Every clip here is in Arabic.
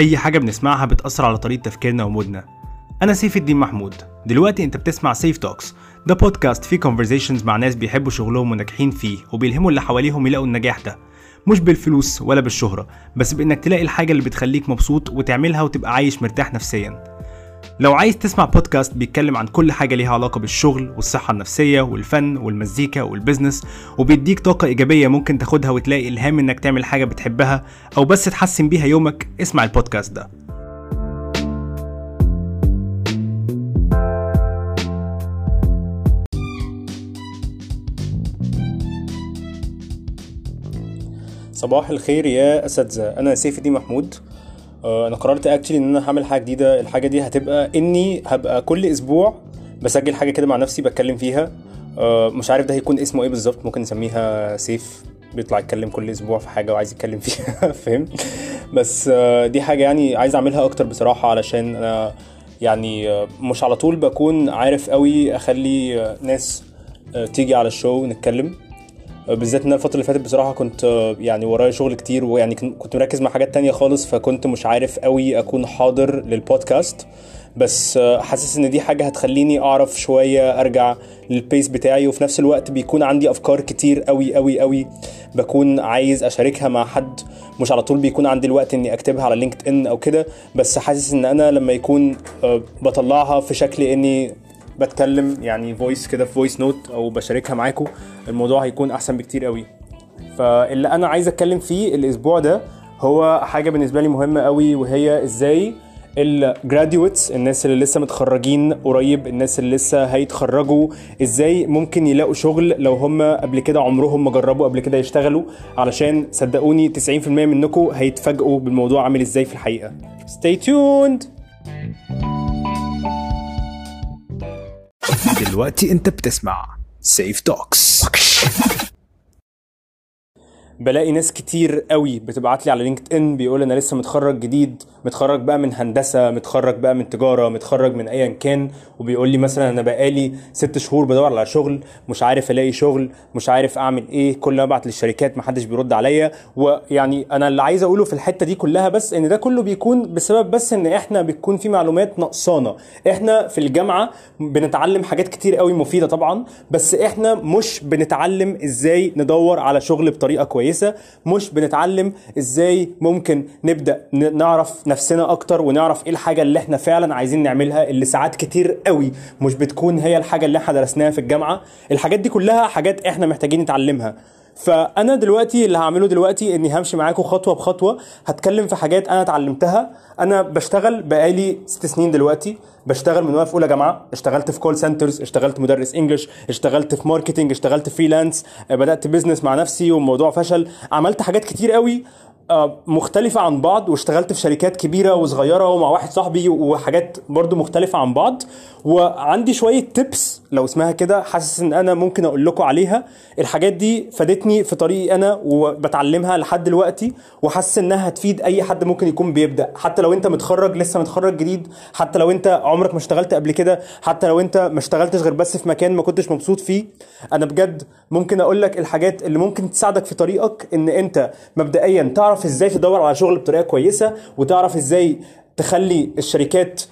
أي حاجة بنسمعها بتأثر على طريقة تفكيرنا ومودنا. أنا سيف الدين محمود. دلوقتي أنت بتسمع Seif Talks ده بودكاست فيه conversations مع ناس بيحبوا شغلهم وناجحين فيه وبيلهموا اللي حواليهم يلاقوا النجاح ده. مش بالفلوس ولا بالشهرة بس بإنك تلاقي الحاجة اللي بتخليك مبسوط وتعملها وتبقى عايش مرتاح نفسيا. لو عايز تسمع بودكاست بيتكلم عن كل حاجة ليها علاقة بالشغل والصحة النفسية والفن والمزيكا وال business وبيديك طاقة إيجابية ممكن تاخدها وتلاقي إلهام إنك تعمل حاجة بتحبها أو بس تحسن بيها يومك اسمع البودكاست ده. صباح الخير يا أساتذة. أنا سيف الدين محمود. أنا قررت اكشلي إن أنا هعمل حاجة جديدة. الحاجة دي هتبقى إني هبقى كل أسبوع بسجل حاجة كده مع نفسي بتكلم فيها. آه، مش عارف ده هيكون اسمه إيه بالظبط. ممكن نسميها سيف بيطلع يتكلم كل أسبوع في حاجة وعايز يتكلم فيها فاهم؟ بس آه، دي حاجة يعني عايز أعملها أكتر بصراحة علشان أنا يعني آه، مش على طول بكون عارف قوي أخلي آه، ناس آه، تيجي على الشو نتكلم. بالذات إن أنا الفترة اللي فاتت بصراحة كنت آه، يعني ورايا شغل كتير ويعني كن- كنت مركز مع حاجات تانية خالص فكنت مش عارف قوي أكون حاضر للبودكاست بس آه، حاسس إن دي حاجة هتخليني أعرف شوية أرجع لل space بتاعي وفي نفس الوقت بيكون عندي أفكار كتير قوي قوي قوي بكون عايز أشاركها مع حد. مش على طول بيكون عندي الوقت إني أكتبها على LinkedIn أو كده بس حاسس إن أنا لما يكون آه، بطلعها في شكل إني بتكلم يعني voice كده في voice note أو بشاركها معاكم الموضوع هيكون أحسن بكتير قوي. فاللي أنا عايز أتكلم فيه الأسبوع ده هو حاجة بالنسبة لي مهمة قوي وهي إزاي ال graduates الناس اللي لسه متخرجين قريب الناس اللي لسه هيتخرجوا إزاي ممكن يلاقوا شغل لو هم قبل كده عمرهم ما جربوا قبل كده يشتغلوا. علشان صدقوني 90% منكم هيتفاجئوا بالموضوع عامل إزاي في الحقيقة. Stay tuned! دلوقتي انت بتسمع Seif Talks بلاقي ناس كتير قوي بتبعت لي على LinkedIn بيقول أنا لسه متخرج جديد متخرج بقى من هندسة متخرج بقى من تجارة متخرج من ايا كان وبيقول لي مثلا أنا بقالي ست شهور بدور على شغل مش عارف ألاقي شغل مش عارف أعمل إيه كل ما أبعت للشركات محدش بيرد عليا ويعني أنا اللي عايز أقوله في الحتة دي كلها بس إن ده كله بيكون بسبب بس إن إحنا بتكون في معلومات نقصانا إحنا في الجامعة بنتعلم حاجات كتير قوي مفيدة طبعا بس إحنا مش بنتعلم إزاي ندور على شغل بطريقة كويسة. مش بنتعلم إزاي ممكن نبدأ نعرف نفسنا أكتر ونعرف إيه الحاجة اللي إحنا فعلا عايزين نعملها اللي ساعات كتير قوي مش بتكون هي الحاجة اللي إحنا درسناها في الجامعة. الحاجات دي كلها حاجات إحنا محتاجين نتعلمها. فأنا دلوقتي اللي هعمله دلوقتي إني همشي معاكم خطوة بخطوة. هتكلم في حاجات أنا اتعلمتها. أنا بشتغل بقالي ست سنين دلوقتي. بشتغل من وأنا في أولى جامعة. اشتغلت في call centers اشتغلت مدرس English اشتغلت في marketing اشتغلت freelance بدأت business مع نفسي والموضوع فشل. عملت حاجات كتير قوي. مختلفة عن بعض واشتغلت في شركات كبيرة وصغيرة ومع واحد صاحبي وحاجات برضو مختلفة عن بعض. وعندي شوية تيبس لو اسمها كده حاسس إن أنا ممكن أقول لكم عليها. الحاجات دي فادتني في طريقي أنا وبتعلمها لحد دلوقتي وحاسس إنها هتفيد أي حد ممكن يكون بيبدأ. حتى لو أنت متخرج لسه متخرج جديد حتى لو أنت عمرك ما اشتغلت قبل كده حتى لو أنت ما اشتغلتش غير بس في مكان ما كنتش مبسوط فيه. أنا بجد ممكن أقول لك الحاجات اللي ممكن تساعدك في طريقك إن أنت مبدئيا تعرف إزاي تدور على شغل بطريقة كويسة وتعرف إزاي تخلي الشركات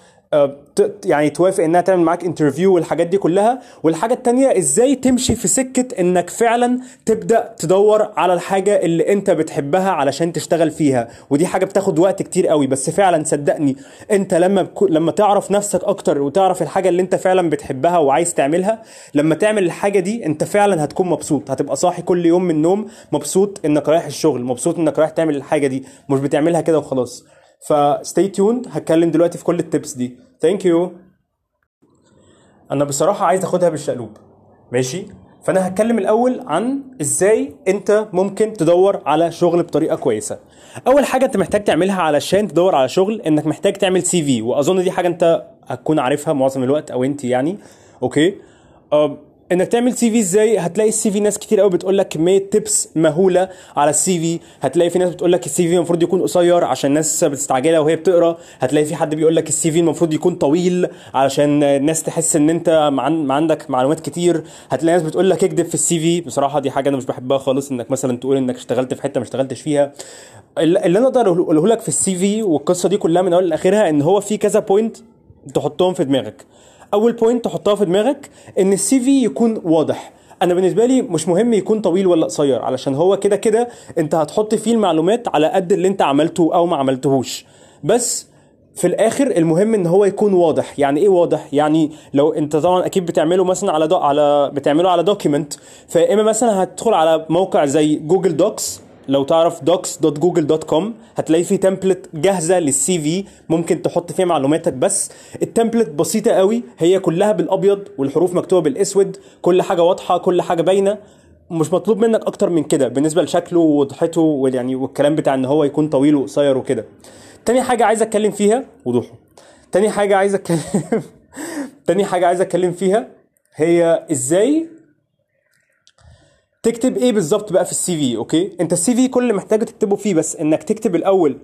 يعني توافق إنها تعمل معاك انترفيو والحاجات دي كلها. والحاجة التانية إزاي تمشي في سكة إنك فعلا تبدأ تدور على الحاجة اللي أنت بتحبها علشان تشتغل فيها. ودي حاجة بتاخد وقت كتير قوي بس فعلا صدقني أنت لما بكو لما تعرف نفسك أكتر وتعرف الحاجة اللي أنت فعلا بتحبها وعايز تعملها لما تعمل الحاجة دي أنت فعلا هتكون مبسوط. هتبقى صاحي كل يوم من النوم مبسوط إنك رايح الشغل مبسوط إنك رايح تعمل الحاجة دي. مش بتعملها كده وخلاص. ف stay tuned هتكلم دلوقتي في كل ال tips دي. thank you أنا بصراحة عايز آخدها بالشقلوب. ماشي؟ فأنا هتكلم الأول عن إزاي أنت ممكن تدور على شغل بطريقة كويسة. أول حاجة أنت محتاج تعملها علشان تدور على شغل إنك محتاج تعمل CV وأظن دي حاجة أنت هتكون عارفها معظم الوقت أو أنت يعني. okay؟ أه إنك تعمل CV إزاي؟ هتلاقي ال CV ناس كتير قوي بتقول لك كميه tips مهولة على ال CV هتلاقي في ناس بتقول لك ال CV المفروض يكون قصير عشان الناس بتستعجلها وهي بتقرأ. هتلاقي في حد بيقول لك ال CV المفروض يكون طويل علشان الناس تحس إن أنت ما عندك معلومات كتير. هتلاقي ناس بتقول لك اكذب في ال CV. بصراحة دي حاجة أنا مش بحبها خالص إنك مثلا تقول إنك اشتغلت في حتة ما اشتغلتش فيها. اللي أنا أقدر اقوله لك في ال CV والقصة دي كلها من أول لآخرها إن هو في كذا point تحطهم في دماغك. أول point تحطها في دماغك إن ال CV يكون واضح. أنا بالنسبة لي مش مهم يكون طويل ولا قصير علشان هو كده كده أنت هتحط فيه المعلومات على قد اللي أنت عملته أو ما عملتهوش. بس في الآخر المهم إن هو يكون واضح. يعني إيه واضح؟ يعني لو أنت طبعا أكيد بتعمله مثلا على دو على بتعمله على document فاما مثلا هتدخل على موقع زي Google Docs لو تعرف docs.google.com هتلاقي فيه template جاهزة لل CV ممكن تحط فيها معلوماتك. بس ال template بسيطة قوي. هي كلها بالأبيض والحروف مكتوبة بالأسود. كل حاجة واضحة كل حاجة باينة. مش مطلوب منك أكتر من كده بالنسبة لشكله ووضحته ويعني والكلام بتاع إن هو يكون طويل وقصير وكده. تاني حاجة عايز أتكلم فيها وضوحه. تاني حاجة عايز أتكلم تاني حاجة عايز أتكلم فيها هي إزاي تكتب إيه بالظبط بقى في ال CV okay؟ أنت ال CV كل اللي محتاجه تكتبه فيه بس إنك تكتب الأول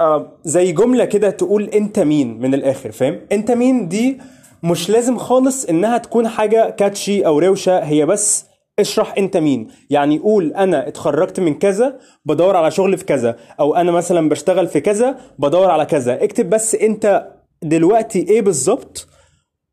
آه زي جملة كده تقول أنت مين من الآخر فاهم؟ أنت مين دي مش لازم خالص إنها تكون حاجة كاتشي أو روشة هي بس اشرح أنت مين. يعني قول أنا اتخرجت من كذا بدور على شغل في كذا أو أنا مثلا بشتغل في كذا بدور على كذا. اكتب بس أنت دلوقتي إيه بالظبط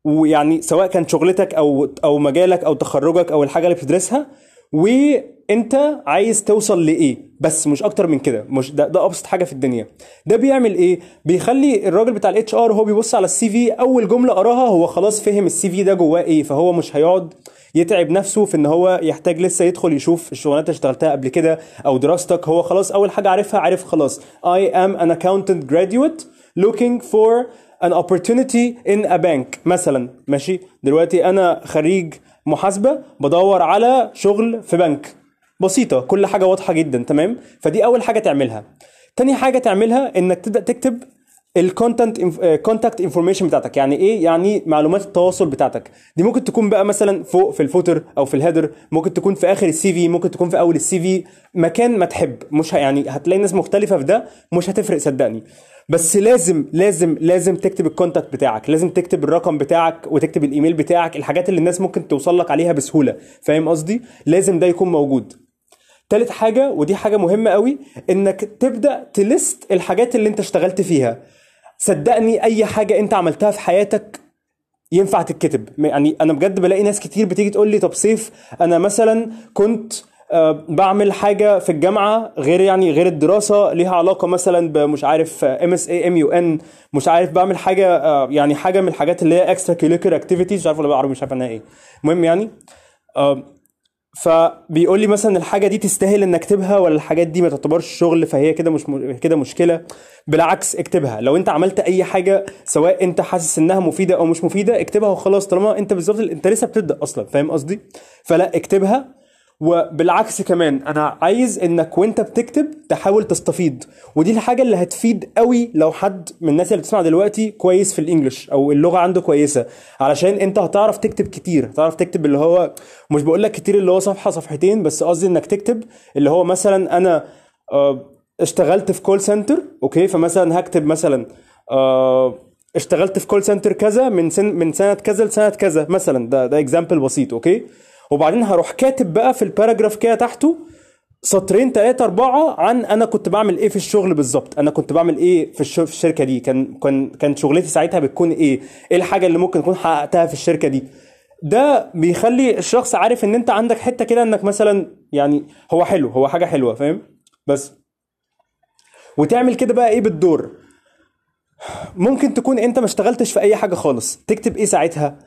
ويعني سواء كان شغلتك أو أو مجالك أو تخرجك أو الحاجة اللي بتدرسها وأنت عايز توصل لإيه. بس مش أكتر من كده. مش ده, ده أبسط حاجة في الدنيا. ده بيعمل إيه؟ بيخلي الراجل بتاع ال HR هو بيبص على ال CV أول جملة قراها هو خلاص فهم ال CV ده جواه إيه. فهو مش هيقعد يتعب نفسه في إن هو يحتاج لسه يدخل يشوف الشغلانات اللي اشتغلتها قبل كده أو دراستك. هو خلاص أول حاجة عارفها عارف خلاص I am an accountant graduate looking for an opportunity in a bank مثلا ماشي؟ دلوقتي أنا خريج محاسبة بدور على شغل في بنك. بسيطة كل حاجة واضحة جدا تمام؟ فدي أول حاجة تعملها. تاني حاجة تعملها إنك تبدأ تكتب ال content contact information بتاعتك. يعني إيه؟ يعني معلومات التواصل بتاعتك. دي ممكن تكون بقى مثلا فوق في ال footer أو في ال header ممكن تكون في آخر ال CV ممكن تكون في أول ال CV. مكان ما تحب مش يعني هتلاقي ناس مختلفة في ده مش هتفرق صدقني. بس لازم لازم لازم تكتب ال contact بتاعك لازم تكتب الرقم بتاعك وتكتب الإيميل بتاعك الحاجات اللي الناس ممكن توصل لك عليها بسهولة فاهم قصدي؟ لازم ده يكون موجود. تالت حاجة ودي حاجة مهمة قوي إنك تبدأ ت list الحاجات اللي أنت اشتغلت فيها. صدقني أي حاجة أنت عملتها في حياتك ينفع تتكتب. يعني أنا بجد بلاقي ناس كتير بتيجي تقول لي طب سيف أنا مثلا كنت بعمل حاجة في الجامعة غير يعني غير الدراسة ليها علاقة مثلا بمش عارف ام اس اي ام يو ان مش عارف بعمل حاجة آه، يعني حاجة من الحاجات اللي هي extracurricular activities مش عارف ولا بالعربي مش عارف انها إيه. المهم يعني آه، فبيقول لي مثلا الحاجة دي تستاهل ان اكتبها ولا الحاجات دي ما تعتبرش شغل فهي كده مش م... كده مشكلة. بالعكس اكتبها. لو أنت عملت أي حاجة سواء أنت حاسس إنها مفيدة أو مش مفيدة اكتبها وخلاص طالما أنت بالظبط أنت لسه بتبدأ أصلا. فاهم قصدي؟ فلا اكتبها. وبالعكس كمان أنا عايز إنك وأنت بتكتب تحاول تستفيد ودي الحاجة اللي هتفيد قوي لو حد من الناس اللي بتسمع دلوقتي كويس في الإنجليش أو اللغة عنده كويسة علشان أنت هتعرف تكتب كتير هتعرف تكتب اللي هو مش بقول لك كتير اللي هو صفحة صفحتين بس قصدي إنك تكتب اللي هو مثلا أنا آه، اشتغلت في call center okay؟ فمثلا هكتب مثلا آه، اشتغلت في call center كذا من سن من سنة كذا لسنة كذا مثلا ده ده example بسيط okay؟ وبعدين هروح كاتب بقى في ال paragraph كده تحته سطرين ثلاثة أربعة عن أنا كنت بعمل إيه في الشغل بالظبط، أنا كنت بعمل إيه في, الش... في الشركة دي، كان كان كان شغلتي ساعتها بتكون إيه؟ إيه الحاجة اللي ممكن أكون حققتها في الشركة دي؟ ده بيخلي الشخص عارف إن أنت عندك حتة كده إنك مثلا يعني هو حلو هو حاجة حلوة فاهم؟ بس وتعمل كده بقى إيه بالدور؟ ممكن تكون أنت ما اشتغلتش في أي حاجة خالص تكتب إيه ساعتها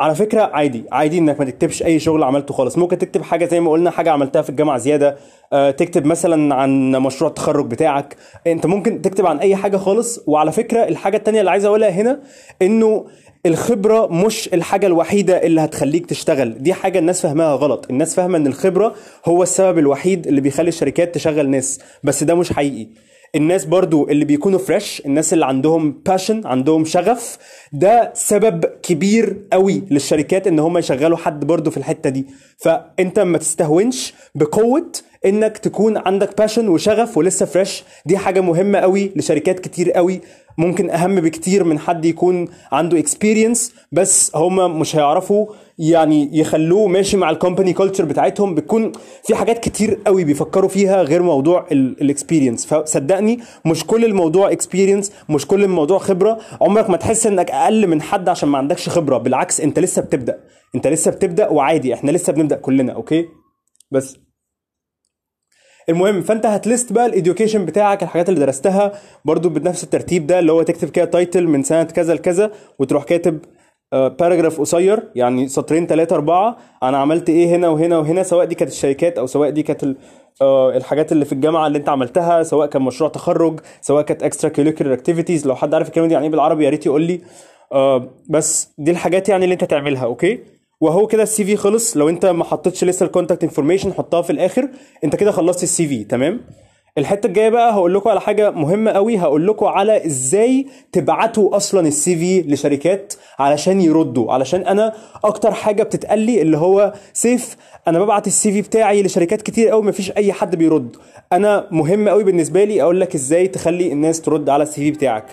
على فكرة عادي عادي إنك ما تكتبش أي شغل عملته خالص. ممكن تكتب حاجة زي ما قلنا حاجة عملتها في الجامعة زيادة. آه، تكتب مثلا عن مشروع التخرج بتاعك. أنت ممكن تكتب عن أي حاجة خالص. وعلى فكرة الحاجة التانية اللي عايز أقولها هنا إنه الخبرة مش الحاجة الوحيدة اللي هتخليك تشتغل. دي حاجة الناس فاهماها غلط. الناس فاهمة إن الخبرة هو السبب الوحيد اللي بيخلي الشركات تشغل ناس. بس ده مش حقيقي. الناس برضو اللي بيكونوا fresh الناس اللي عندهم passion عندهم شغف ده سبب كبير قوي للشركات إن هم يشغلوا حد برضو في الحتة دي. فأنت ما تستهونش بقوة إنك تكون عندك passion وشغف ولسه fresh دي حاجة مهمة قوي لشركات كتير قوي. ممكن أهم بكتير من حد يكون عنده experience بس هم مش هيعرفوا يعني يخلوه ماشي مع ال company culture بتاعتهم بتكون في حاجات كتير قوي بيفكروا فيها غير موضوع ال experience فصدقني مش كل الموضوع experience مش كل الموضوع خبرة. عمرك ما تحس إنك أقل من حد عشان ما عندكش خبرة. بالعكس أنت لسه بتبدأ. أنت لسه بتبدأ وعادي إحنا لسه بنبدأ كلنا okay؟ بس. المهم فأنت هت list بقى ال education بتاعك الحاجات اللي درستها برضو بنفس الترتيب ده اللي هو تكتب كده title من سنة كذا لكذا وتروح كاتب paragraph قصير يعني سطرين ثلاثة أربعة أنا عملت إيه هنا وهنا وهنا سواء دي كانت الشركات أو سواء دي كانت آه، الحاجات اللي في الجامعة اللي أنت عملتها سواء كان مشروع تخرج سواء كانت extracurricular activities لو حد عارف الكلمة دي يعني إيه بالعربي يا ريت يقول لي. آه، بس دي الحاجات يعني اللي أنت تعملها okay؟ وهو كده ال CV خلص. لو أنت ما حطيتش لسه ال contact information حطها في الآخر. أنت كده خلصت ال CV. تمام؟ الحتة الجاية بقى هقول لكم على حاجة مهمة قوي. هقول لكم على إزاي تبعتوا أصلا ال CV لشركات علشان يردوا. علشان أنا أكتر حاجة بتتقال لي اللي هو سيف أنا ببعت ال CV بتاعي لشركات كتير قوي مفيش أي حد بيرد. أنا مهم قوي بالنسبة لي أقول لك إزاي تخلي الناس ترد على ال CV بتاعك.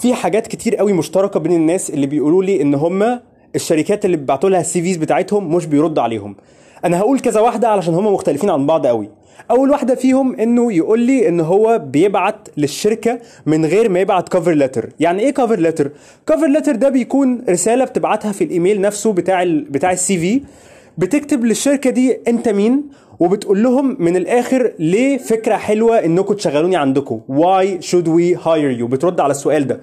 في حاجات كتير قوي مشتركة بين الناس اللي بيقولوا لي إن هم الشركات اللي بيبعتوا لها ال CVs بتاعتهم مش بيرد عليهم. أنا هقول كذا واحدة علشان هم مختلفين عن بعض قوي. أول واحدة فيهم إنه يقول لي إن هو بيبعت للشركة من غير ما يبعت cover letter يعني إيه cover letter cover letter ده بيكون رسالة بتبعتها في الإيميل نفسه بتاع ال بتاع ال CV بتكتب للشركة دي أنت مين؟ وبتقول لهم من الآخر ليه فكرة حلوة انكم تشغلوني عندكم why should we hire you بترد على السؤال ده.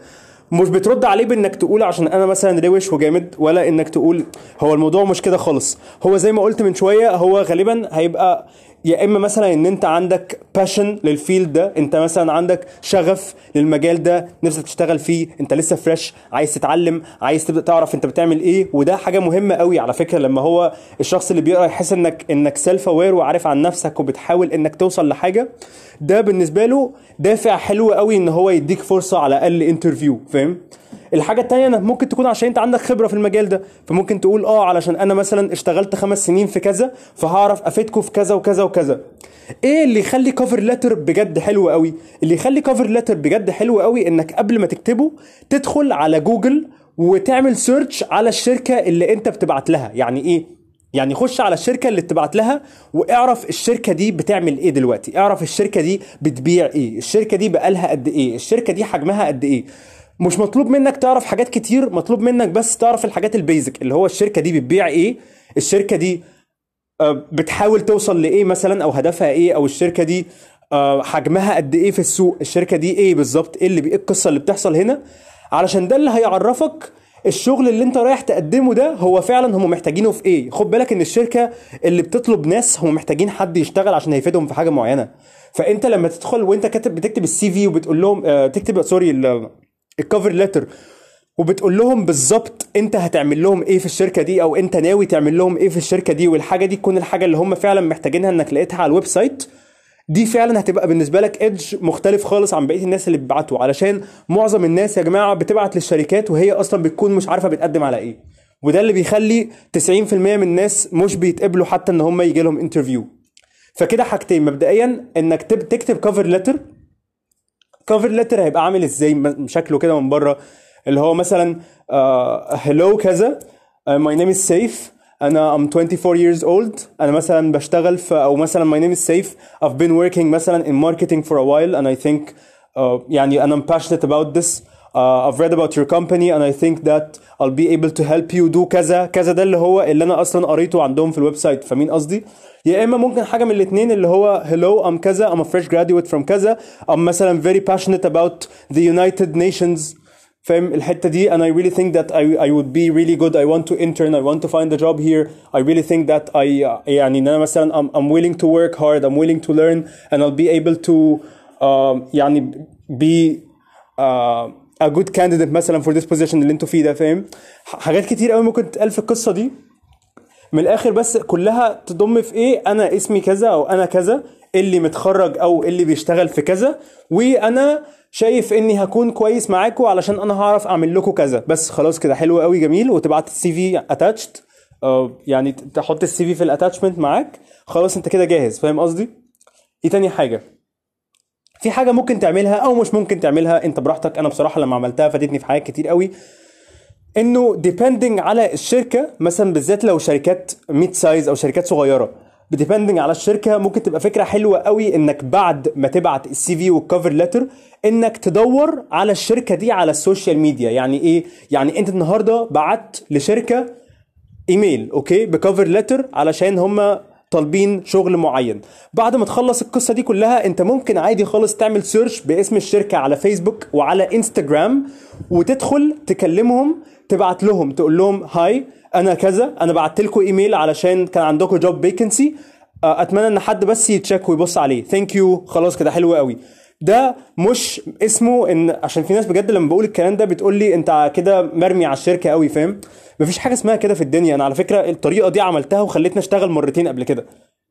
مش بترد عليه بإنك تقول عشان أنا مثلا روش وجامد ولا إنك تقول هو الموضوع مش كده خالص. هو زي ما قلت من شوية هو غالبا هيبقى يا إما مثلا إن أنت عندك passion لل field ده أنت مثلا عندك شغف للمجال ده نفسك تشتغل فيه أنت لسه fresh عايز تتعلم عايز تبدأ تعرف أنت بتعمل إيه وده حاجة مهمة قوي على فكرة لما هو الشخص اللي بيقرأ يحس إنك إنك self aware وعارف عن نفسك وبتحاول إنك توصل لحاجة ده بالنسبة له دافع حلو قوي إن هو يديك فرصة على الأقل interview فاهم؟ الحاجة التانية إنك ممكن تكون عشان أنت عندك خبرة في المجال ده فممكن تقول آه علشان أنا مثلا اشتغلت خمس سنين في كذا فهعرف أفيدكم في كذا وكذا وكذا. إيه اللي يخلي cover letter بجد حلو قوي؟ اللي يخلي cover letter بجد حلو قوي إنك قبل ما تكتبه تدخل على جوجل وتعمل search على الشركة اللي أنت بتبعت لها. يعني إيه؟ يعني خش على الشركة اللي بتبعت لها واعرف الشركة دي بتعمل إيه دلوقتي. اعرف الشركة دي بتبيع إيه الشركة دي بقالها قد إيه الشركة دي حجمها قد إيه. مش مطلوب منك تعرف حاجات كتير مطلوب منك بس تعرف الحاجات البيزك اللي هو الشركة دي بتبيع إيه الشركة دي آه، بتحاول توصل لإيه مثلا أو هدفها إيه أو الشركة دي آه، حجمها قد إيه في السوق الشركة دي إيه بالظبط إيه اللي إيه القصة اللي بتحصل هنا؟ علشان ده اللي هيعرفك الشغل اللي أنت رايح تقدمه ده هو فعلا هم محتاجينه في إيه. خد بالك إن الشركة اللي بتطلب ناس هم محتاجين حد يشتغل عشان هيفيدهم في حاجة معينة. فأنت لما تدخل وأنت كاتب بتكتب ال CV وبتقول لهم آه، تكتب sorry ال cover letter وبتقول لهم بالظبط انت هتعمل لهم إيه في الشركة دي أو انت ناوي تعمل لهم إيه في الشركة دي والحاجة دي تكون الحاجة اللي هم فعلا محتاجينها انك لقيتها على ال website. دي فعلا هتبقى بالنسبة لك edge مختلف خالص عن بقية الناس اللي بيبعتوا علشان معظم الناس يا جماعة بتبعت للشركات وهي أصلا بتكون مش عارفة بتقدم على إيه. وده اللي بيخلي 90% من الناس مش بيتقبلوا حتى إن هم يجي لهم interview فكده حاجتين مبدئيا إنك تب- تكتب cover letter cover letter هيبقى عامل إزاي؟ شكله كده من بره اللي هو مثلا hello كذا my name is سيف أنا I'm 24 years old أنا مثلا بشتغل في أو مثلا my name is Seif I've been working مثلا in marketing for a while and I think uh, يعني and I'm passionate about this. uh, I've read about your company and I think that I'll be able to help you do كذا كذا ده اللي هو اللي انا اصلا قريته عندهم في الويب سايت فاهمين قصدي يا اما ممكن حاجه من الاثنين اللي هو hello I'm كذا I'm a fresh graduate from كذا I'm مثلا very passionate about the United Nations فاهم الحته دي and I really think that I, I would be really good I want to intern I want to find a job here I really think that I يعني ان انا مثلا I'm, I'm willing to work hard I'm willing to learn and I'll be able to uh, يعني be uh, a good candidate مثلا for this position اللي أنتوا فيه ده فاهم؟ حاجات كتير قوي ممكن تتقال في القصة دي. من الآخر بس كلها تضم في إيه؟ أنا اسمي كذا أو أنا كذا اللي متخرج أو اللي بيشتغل في كذا وأنا شايف إني هكون كويس معاكم علشان أنا هعرف أعمل لكم كذا. بس خلاص كده حلو قوي جميل. وتبعت ال CV attached يعني تحط ال CV في ال attachment معاك. خلاص أنت كده جاهز. فاهم قصدي؟ إيه تاني حاجة؟ في حاجة ممكن تعملها أو مش ممكن تعملها أنت براحتك. أنا بصراحة لما عملتها فادتني في حاجات كتير قوي. إنه depending على الشركة مثلا بالذات لو شركات mid size أو شركات صغيرة ب depending على الشركة ممكن تبقى فكرة حلوة قوي إنك بعد ما تبعت ال CV وال cover letter إنك تدور على الشركة دي على ال social media يعني إيه؟ يعني أنت النهارده بعت لشركة ايميل okay؟ ب cover letter علشان هم طالبين شغل معين. بعد ما تخلص القصة دي كلها انت ممكن عادي خالص تعمل search باسم الشركة على فيسبوك وعلى انستجرام وتدخل تكلمهم تبعت لهم تقول لهم hi أنا كذا أنا بعت لكم إيميل علشان كان عندكم job vacancy أتمنى إن حد بس يت check ويبص عليه. thank you خلاص كده حلو قوي ده مش اسمه ان عشان في ناس بجد لما بقول الكلام ده بتقول لي انت كده مرمي على الشركة قوي فاهم؟ مفيش حاجة اسمها كده في الدنيا. أنا على فكرة الطريقة دي عملتها وخلتني اشتغل مرتين قبل كده.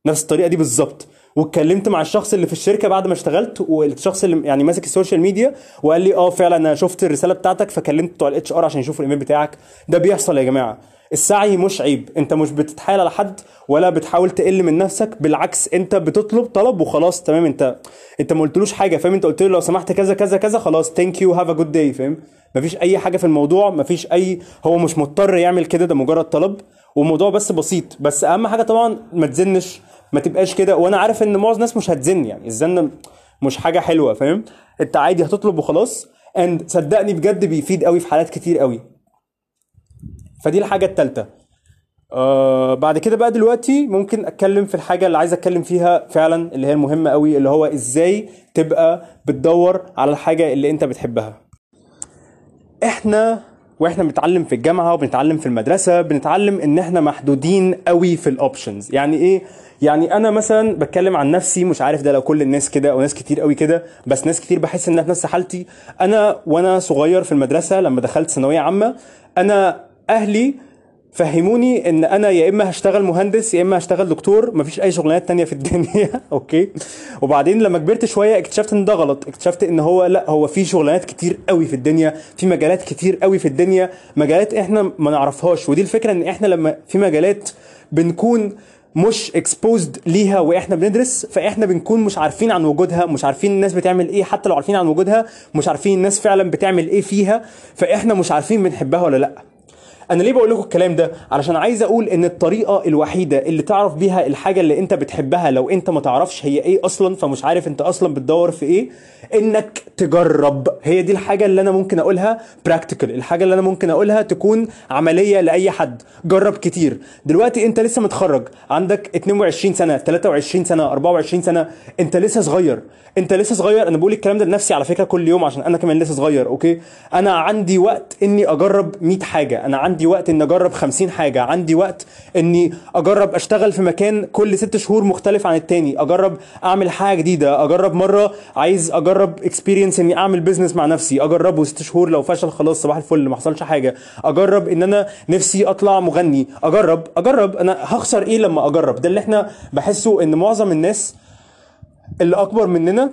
نفس الطريقة دي بالظبط. واتكلمت مع الشخص اللي في الشركة بعد ما اشتغلت والشخص اللي يعني ماسك ال social media وقال لي آه فعلا أنا شفت الرسالة بتاعتك فكلمت بتوع ال HR عشان يشوفوا الإيميل بتاعك. ده بيحصل يا جماعة. السعي مش عيب انت مش بتتحايل على حد ولا بتحاول تقل من نفسك بالعكس انت بتطلب طلب وخلاص تمام؟ انت انت ما قلتلوش حاجة فاهم؟ انت قلت له لو سمحت كذا كذا كذا خلاص thank you have a good day فاهم؟ مفيش أي حاجة في الموضوع مفيش أي هو مش مضطر يعمل كده ده مجرد طلب. والموضوع بس بسيط. بس أهم حاجة طبعا ما تزنش ما تبقاش كده. وأنا عارف إن معظم الناس مش هتزن يعني الزن مش حاجة حلوة فاهم؟ أنت عادي هتطلب وخلاص. اند صدقني بجد بيفيد قوي في حالات كتير قوي. فدي الحاجة الثالثه آه بعد كده بقى دلوقتي ممكن أتكلم في الحاجة اللي عايز أتكلم فيها فعلا اللي هي المهمة قوي اللي هو إزاي تبقى بتدور على الحاجة اللي أنت بتحبها. إحنا وإحنا بنتعلم في الجامعة وبنتعلم في المدرسة بنتعلم إن إحنا محدودين قوي في ال options يعني إيه؟ يعني أنا مثلا بتكلم عن نفسي مش عارف ده لو كل الناس كده أو ناس كتير قوي كده بس ناس كتير بحس انها في نفس حالتي. أنا وأنا صغير في المدرسة لما دخلت ثانوية عامة أنا أهلي فهموني إن أنا يا إما هشتغل مهندس يا إما هشتغل دكتور. مفيش أي شغلانات تانية في الدنيا. okay؟ وبعدين لما كبرت شوية اكتشفت إن ده غلط. اكتشفت إن هو لأ هو في شغلانات كتير قوي في الدنيا في مجالات كتير قوي في الدنيا مجالات إحنا ما نعرفهاش. ودي الفكرة إن إحنا لما في مجالات بنكون مش اكسبوزد ليها وإحنا بندرس فإحنا بنكون مش عارفين عن وجودها مش عارفين الناس بتعمل إيه. حتى لو عارفين عن وجودها مش عارفين الناس فعلا بتعمل إيه فيها فإحنا مش عارفين بنحبها ولا لأ. أنا ليه بقول لكم الكلام ده؟ علشان عايز أقول إن الطريقة الوحيدة اللي تعرف بيها الحاجة اللي أنت بتحبها لو أنت ما تعرفش هي إيه أصلا فمش عارف أنت أصلا بتدور في إيه إنك تجرب. هي دي الحاجة اللي أنا ممكن أقولها practical الحاجة اللي أنا ممكن أقولها تكون عملية لأي حد. جرب كتير. دلوقتي أنت لسه متخرج. عندك 22 سنة 23 سنة 24 سنة. أنت لسه صغير. أنت لسه صغير. أنا بقول الكلام ده لنفسي على فكرة كل يوم عشان أنا كمان لسه صغير okay؟ أنا عندي وقت إني أجرب 100 حاجة. أنا عندي وقت إني أجرب 50 حاجة عندي وقت إني أجرب أشتغل في مكان كل ست شهور مختلف عن التاني أجرب أعمل حاجة جديدة أجرب مرة عايز أجرب experience إني أعمل business مع نفسي أجربه ست شهور لو فشل خلاص صباح الفل ما حصلش حاجة أجرب إن أنا نفسي أطلع مغني أجرب أجرب أنا هخسر إيه لما أجرب؟ ده اللي إحنا بحسه إن معظم الناس اللي أكبر مننا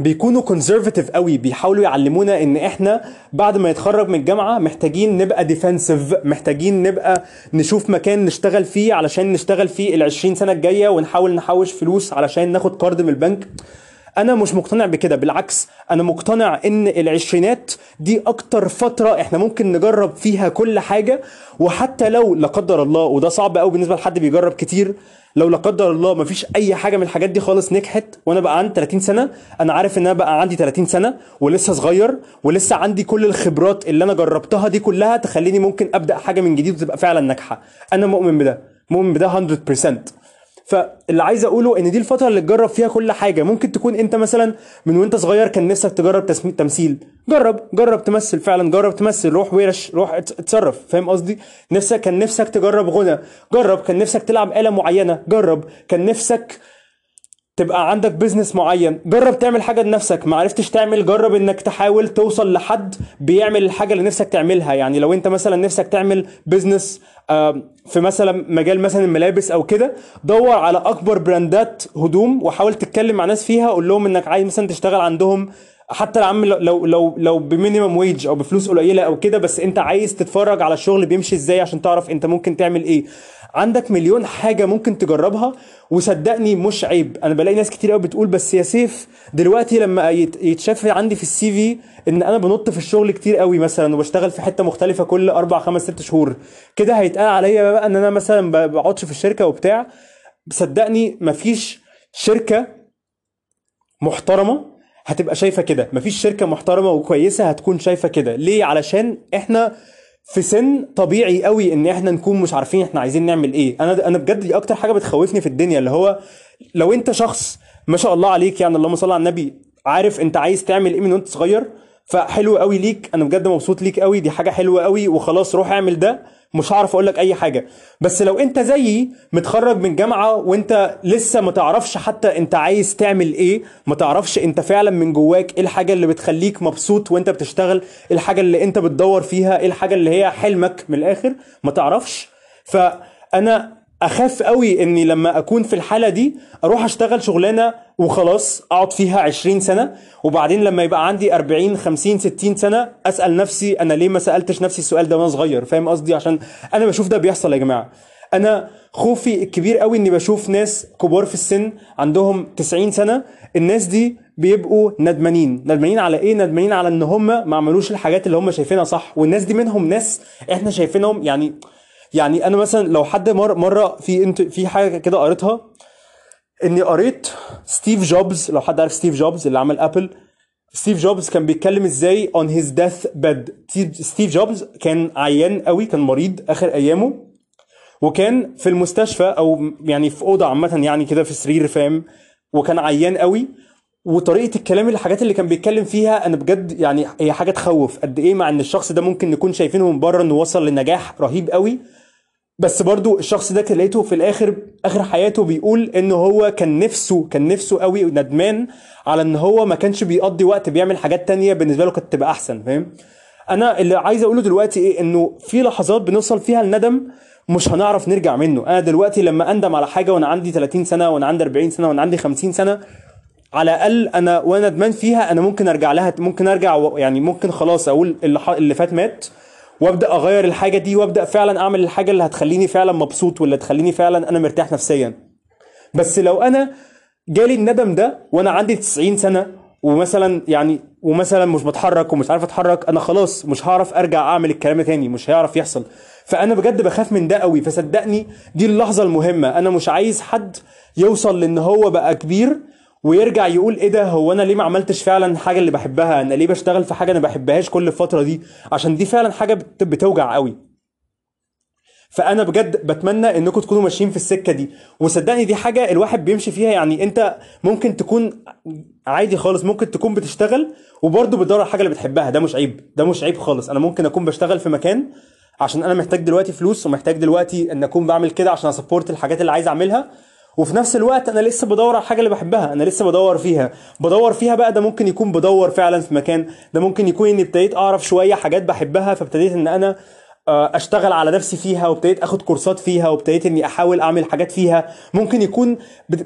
بيكونوا conservative قوي بيحاولوا يعلمونا إن إحنا بعد ما يتخرج من الجامعة محتاجين نبقى defensive محتاجين نبقى نشوف مكان نشتغل فيه علشان نشتغل فيه ال 20 سنة الجاية ونحاول نحوش فلوس علشان ناخد قرض من البنك. أنا مش مقتنع بكده بالعكس أنا مقتنع إن العشرينات دي أكتر فترة إحنا ممكن نجرب فيها كل حاجة. وحتى لو لا قدر الله وده صعب قوي بالنسبة لحد بيجرب كتير لو لا قدر الله مفيش أي حاجة من الحاجات دي خالص نجحت وأنا بقى عندي 30 سنة أنا عارف إن أنا بقى عندي 30 سنة ولسه صغير ولسه عندي كل الخبرات اللي أنا جربتها دي كلها تخليني ممكن أبدأ حاجة من جديد وتبقى فعلا ناجحة. أنا مؤمن بده مؤمن بده 100% فاللي عايز اقوله ان دي الفترة اللي تجرب فيها كل حاجة. ممكن تكون انت مثلا من وانت صغير كان نفسك تجرب تمثيل. جرب جرب تمثل فعلا جرب تمثل روح ورش روح ات- اتصرف. فاهم قصدي؟ نفسك كان نفسك تجرب غنى. جرب كان نفسك تلعب آلة معينة. جرب كان نفسك تبقى عندك بيزنس معين. جرب تعمل حاجة لنفسك. ما عرفتش تعمل جرب انك تحاول توصل لحد بيعمل الحاجة اللي نفسك تعملها. يعني لو انت مثلا نفسك تعمل business في مثلا مجال مثلا الملابس أو كده دور على أكبر براندات هدوم وحاول تتكلم مع ناس فيها قول لهم إنك عايز مثلا تشتغل عندهم. حتى يا عم لو لو لو, لو ب minimum wage أو بفلوس قليلة أو كده بس أنت عايز تتفرج على الشغل بيمشي إزاي عشان تعرف أنت ممكن تعمل إيه. عندك مليون حاجة ممكن تجربها وصدقني مش عيب. أنا بلاقي ناس كتير قوي بتقول بس يا سيف دلوقتي لما يت- يتشاف عندي في السي في إن أنا بنط في الشغل كتير قوي مثلا وبشتغل في حتة مختلفة كل أربع خمس ست شهور. كده هيتقال عليا بقى إن أنا مثلا ب- بقعدش في الشركة وبتاع. صدقني مفيش شركة محترمة هتبقى شايفة كده. مفيش شركة محترمة وكويسة هتكون شايفة كده. ليه؟ علشان إحنا في سن طبيعي قوي إن إحنا نكون مش عارفين إحنا عايزين نعمل إيه. أنا أنا بجد دي أكتر حاجة بتخوفني في الدنيا اللي هو لو أنت شخص ما شاء الله عليك يعني اللهم صل على النبي عارف أنت عايز تعمل إيه من وأنت صغير فحلو قوي ليك. أنا بجد مبسوط ليك قوي دي حاجة حلوة قوي وخلاص روح اعمل ده. مش هعرف أقول لك أي حاجة. بس لو أنت زيي متخرج من جامعة وأنت لسه ما تعرفش حتى أنت عايز تعمل إيه ما تعرفش أنت فعلا من جواك إيه الحاجة اللي بتخليك مبسوط وأنت بتشتغل إيه الحاجة اللي أنت بتدور فيها إيه الحاجة اللي هي حلمك من الآخر ما تعرفش. فأنا أخاف قوي إني لما أكون في الحالة دي أروح أشتغل شغلانة وخلاص أقعد فيها 20 سنة وبعدين لما يبقى عندي 40 50 60 سنة أسأل نفسي أنا ليه ما سألتش نفسي السؤال ده وأنا صغير؟ فاهم قصدي؟ عشان أنا بشوف ده بيحصل يا جماعة. أنا خوفي الكبير قوي إني بشوف ناس كبار في السن عندهم 90 سنة الناس دي بيبقوا ندمانين. ندمانين على إيه؟ ندمانين على إن هم ما عملوش الحاجات اللي هم شايفينها صح والناس دي منهم ناس إحنا شايفينهم يعني يعني أنا مثلا لو حد مر مرة في انت في حاجة كده قريتها إني قريت ستيف جوبز لو حد عارف ستيف جوبز اللي عمل Apple ستيف جوبز كان بيتكلم إزاي on his death bed ستيف جوبز كان عيان قوي كان مريض آخر أيامه وكان في المستشفى أو يعني في أوضة عامة يعني كده في سرير فاهم؟ وكان عيان قوي. وطريقة الكلام الحاجات اللي كان بيتكلم فيها أنا بجد يعني هي حاجة تخوف. قد إيه مع إن الشخص ده ممكن نكون شايفينه من بره إنه وصل لنجاح رهيب قوي. بس برضو الشخص ده كان لقيته في الآخر آخر حياته بيقول إن هو كان نفسه كان نفسه قوي ندمان على إن هو ما كانش بيقضي وقت بيعمل حاجات تانية بالنسبة له كانت تبقى أحسن فاهم؟ أنا اللي عايز أقوله دلوقتي إيه؟ إنه في لحظات بنوصل فيها الندم مش هنعرف نرجع منه. أنا دلوقتي لما أندم على حاجة وأنا عندي 30 سنة وأنا عندي 40 سنة وأنا عندي 50 سنة على الأقل أنا وأنا ندمان فيها أنا ممكن أرجع لها ممكن أرجع يعني ممكن خلاص أقول اللي, اللي فات مات. وابدأ أغير الحاجة دي وابدأ فعلا أعمل الحاجة اللي هتخليني فعلا مبسوط واللي هتخليني فعلا أنا مرتاح نفسيا. بس لو أنا جالي الندم ده وأنا عندي 90 سنة ومثلا يعني ومثلا مش بتحرك ومش عارف أتحرك أنا خلاص مش هعرف أرجع أعمل الكلام ده تاني مش هيعرف يحصل. فأنا بجد بخاف من ده قوي. فصدقني دي اللحظة المهمة. أنا مش عايز حد يوصل لأن هو بقى كبير ويرجع يقول إيه ده؟ هو أنا ليه ما عملتش فعلا الحاجة اللي بحبها؟ أنا ليه بشتغل في حاجة أنا بحبهاش كل الفترة دي؟ عشان دي فعلا حاجة بت- بتوجع قوي. فأنا بجد بتمنى إنكم تكونوا ماشيين في السكة دي. وصدقني دي حاجة الواحد بيمشي فيها يعني أنت ممكن تكون عادي خالص ممكن تكون بتشتغل وبرضه بتدور على الحاجة اللي بتحبها. ده مش عيب ده مش عيب خالص. أنا ممكن أكون بشتغل في مكان عشان أنا محتاج دلوقتي فلوس ومحتاج دلوقتي إن أكون بعمل كده عشان أسبورت الحاجات اللي عايز أعملها. وفي نفس الوقت أنا لسه بدور على الحاجة اللي بحبها أنا لسه بدور فيها. بدور فيها بقى ده ممكن يكون بدور فعلا في مكان ده ممكن يكون إني ابتديت أعرف شوية حاجات بحبها فابتديت إن أنا أشتغل على نفسي فيها وابتديت أخد كورسات فيها وابتديت إني أحاول أعمل حاجات فيها. ممكن يكون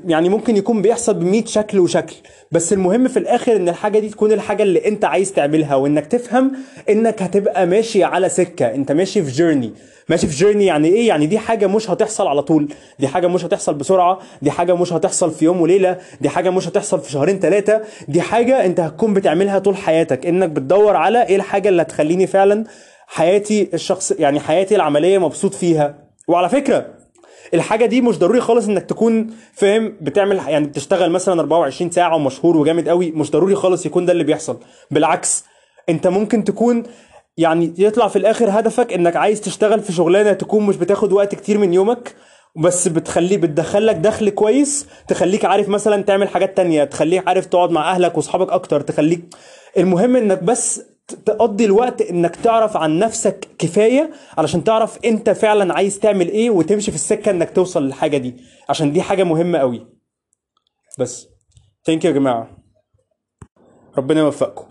يعني ممكن يكون بيحصل ب شكل وشكل بس المهم في الآخر إن الحاجة دي تكون الحاجة اللي أنت عايز تعملها وإنك تفهم إنك هتبقى ماشي على سكة. أنت ماشي في جيرني ماشي في جيرني يعني إيه؟ يعني دي حاجة مش هتحصل على طول. دي حاجة مش هتحصل بسرعة. دي حاجة مش هتحصل في يوم وليلة. دي حاجة مش هتحصل في شهرين ثلاثة دي حاجة أنت هتكون بتعملها طول حياتك. إنك بتدور على إيه الحاجة اللي هتخليني فعلا حياتي الشخص يعني حياتي العملية مبسوط فيها. وعلى فكرة الحاجة دي مش ضروري خالص إنك تكون فاهم بتعمل يعني بتشتغل مثلا 24 ساعة ومشهور وجامد قوي. مش ضروري خالص يكون ده اللي بيحصل. بالعكس أنت ممكن تكون يعني يطلع في الآخر هدفك إنك عايز تشتغل في شغلانة تكون مش بتاخد وقت كتير من يومك بس بتخليه بتدخلك دخل كويس تخليك عارف مثلا تعمل حاجات تانية تخليك عارف تقعد مع أهلك وأصحابك أكتر تخليك المهم إنك بس تقضي الوقت إنك تعرف عن نفسك كفاية علشان تعرف أنت فعلا عايز تعمل إيه وتمشي في السكة إنك توصل للحاجة دي. عشان دي حاجة مهمة قوي بس. ثانك يو يا جماعة. ربنا يوفقكم.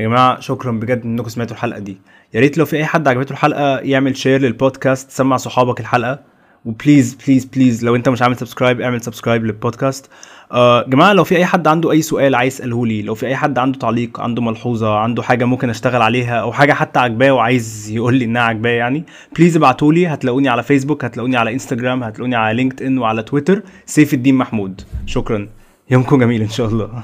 يا جماعة شكرا بجد إنكم سمعتوا الحلقة دي. يا ريت لو في أي حد عجبته الحلقة يعمل share للبودكاست. سمع صحابك الحلقة. و please please please لو انت مش عامل subscribe اعمل subscribe لل podcast آه جماعة لو في أي حد عنده أي سؤال عايز يسأله لي لو في أي حد عنده تعليق عنده ملحوظة عنده حاجة ممكن أشتغل عليها أو حاجة حتى عجباه وعايز يقول لي إنها عجباه يعني please ابعتوا لي. هتلاقوني على فيسبوك هتلاقوني على انستجرام هتلاقوني على LinkedIn وعلى تويتر سيف الدين محمود. شكرا. يومكم جميل إن شاء الله.